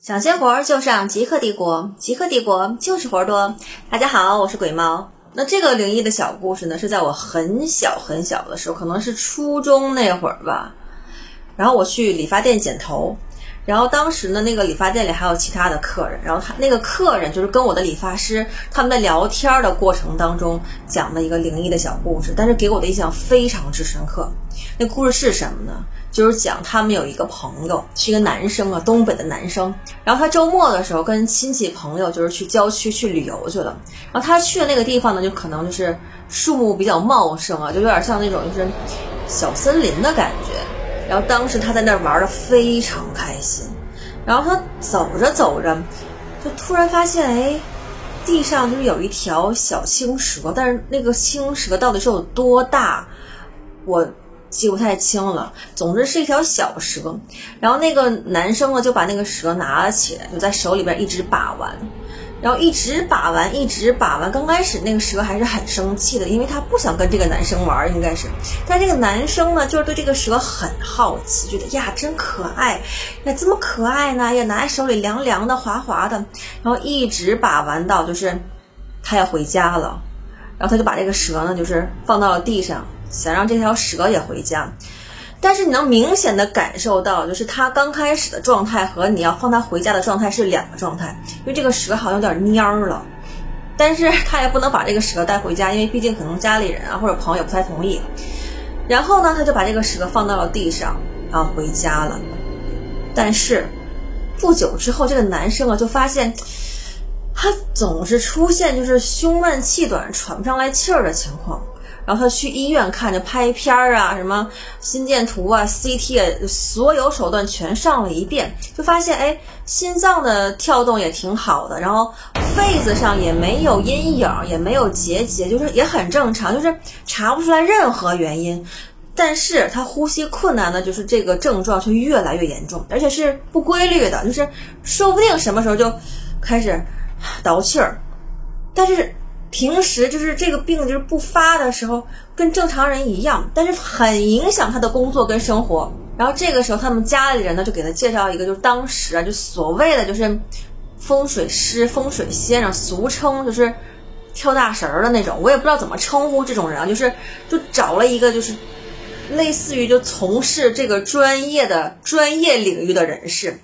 想接活儿就上极客帝国，极客帝国就是活儿多。大家好，我是鬼猫。那这个灵异的小故事呢，是在我很小很小的时候，可能是初中那会儿吧。然后我去理发店剪头，然后当时呢，那个理发店里还有其他的客人，然后他那个客人就是跟我的理发师他们在聊天的过程当中讲的一个灵异的小故事，但是给我的印象非常之深刻。那故事是什么呢？就是讲他们有一个朋友是一个男生啊，东北的男生。然后他周末的时候跟亲戚朋友就是去郊区去旅游去了。然后他去的那个地方呢，就可能就是树木比较茂盛啊，就有点像那种就是小森林的感觉。然后当时他在那儿玩的非常开心。然后他走着走着，就突然发现，哎，地上就是有一条小青蛇，但是那个青蛇到底是有多大，我。记不太清了，总之是一条小蛇，然后那个男生呢就把那个蛇拿了起来，就在手里边一直把玩，然后一直把玩，一直把玩。刚开始那个蛇还是很生气的，因为他不想跟这个男生玩，应该是。但这个男生呢，就是对这个蛇很好奇，觉得呀真可爱，呀这么可爱呢，呀拿在手里凉凉的、滑滑的，然后一直把玩到就是他要回家了，然后他就把这个蛇呢就是放到了地上。想让这条蛇也回家，但是你能明显的感受到，就是他刚开始的状态和你要放他回家的状态是两个状态，因为这个蛇好像有点蔫儿了，但是他也不能把这个蛇带回家，因为毕竟可能家里人啊或者朋友不太同意。然后呢，他就把这个蛇放到了地上，然后回家了。但是不久之后，这个男生啊就发现，他总是出现就是胸闷气短、喘不上来气儿的情况。然后他去医院看着拍片儿啊，什么心电图啊、CT 啊，所有手段全上了一遍，就发现哎，心脏的跳动也挺好的，然后肺子上也没有阴影，也没有结节，就是也很正常，就是查不出来任何原因。但是他呼吸困难的，就是这个症状却越来越严重，而且是不规律的，就是说不定什么时候就开始倒气儿，但是。平时就是这个病就是不发的时候，跟正常人一样，但是很影响他的工作跟生活。然后这个时候，他们家里人呢就给他介绍一个，就是当时啊，就所谓的就是风水师、风水先生，俗称就是跳大神儿的那种。我也不知道怎么称呼这种人啊，就是就找了一个就是类似于就从事这个专业的专业领域的人士。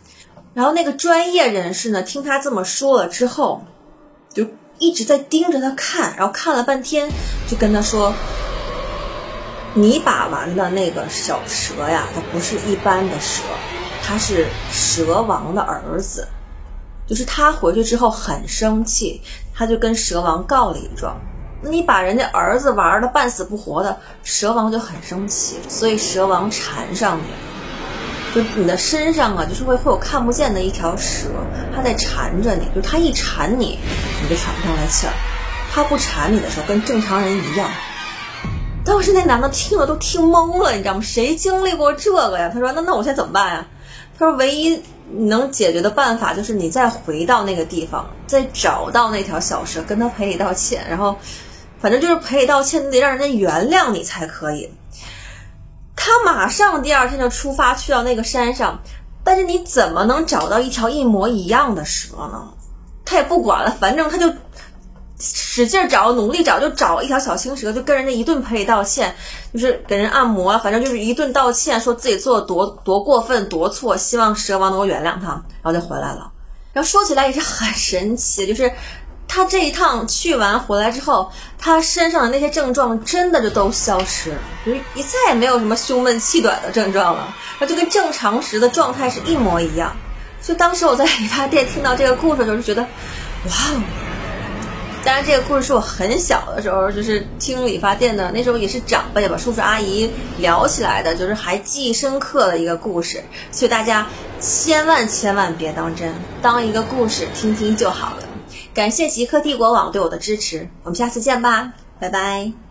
然后那个专业人士呢，听他这么说了之后，就。一直在盯着他看，然后看了半天，就跟他说：“你把玩的那个小蛇呀，它不是一般的蛇，它是蛇王的儿子。就是他回去之后很生气，他就跟蛇王告了一状。你把人家儿子玩的半死不活的，蛇王就很生气，所以蛇王缠上你。”就你的身上啊，就是会会有看不见的一条蛇，它在缠着你。就它一缠你，你就喘不上来气儿；它不缠你的时候，跟正常人一样。当时那男的听了都听懵了，你知道吗？谁经历过这个呀？他说：“那那我现在怎么办呀？”他说：“唯一能解决的办法就是你再回到那个地方，再找到那条小蛇，跟他赔礼道歉。然后，反正就是赔礼道歉，你得让人家原谅你才可以。”他马上第二天就出发去到那个山上，但是你怎么能找到一条一模一样的蛇呢？他也不管了，反正他就使劲找，努力找，就找一条小青蛇，就跟人家一顿赔礼道歉，就是给人按摩，反正就是一顿道歉，说自己做的多多过分，多错，希望蛇王能够原谅他，然后就回来了。然后说起来也是很神奇，就是。他这一趟去完回来之后，他身上的那些症状真的就都消失了，就是一再也没有什么胸闷气短的症状了，那就跟正常时的状态是一模一样。就当时我在理发店听到这个故事的时候，就觉得，哇哦！当然，这个故事是我很小的时候，就是听理发店的那时候也是长辈吧，叔叔阿姨聊起来的，就是还记忆深刻的一个故事。所以大家千万千万别当真，当一个故事听听就好了。感谢极客帝国网对我的支持，我们下次见吧，拜拜。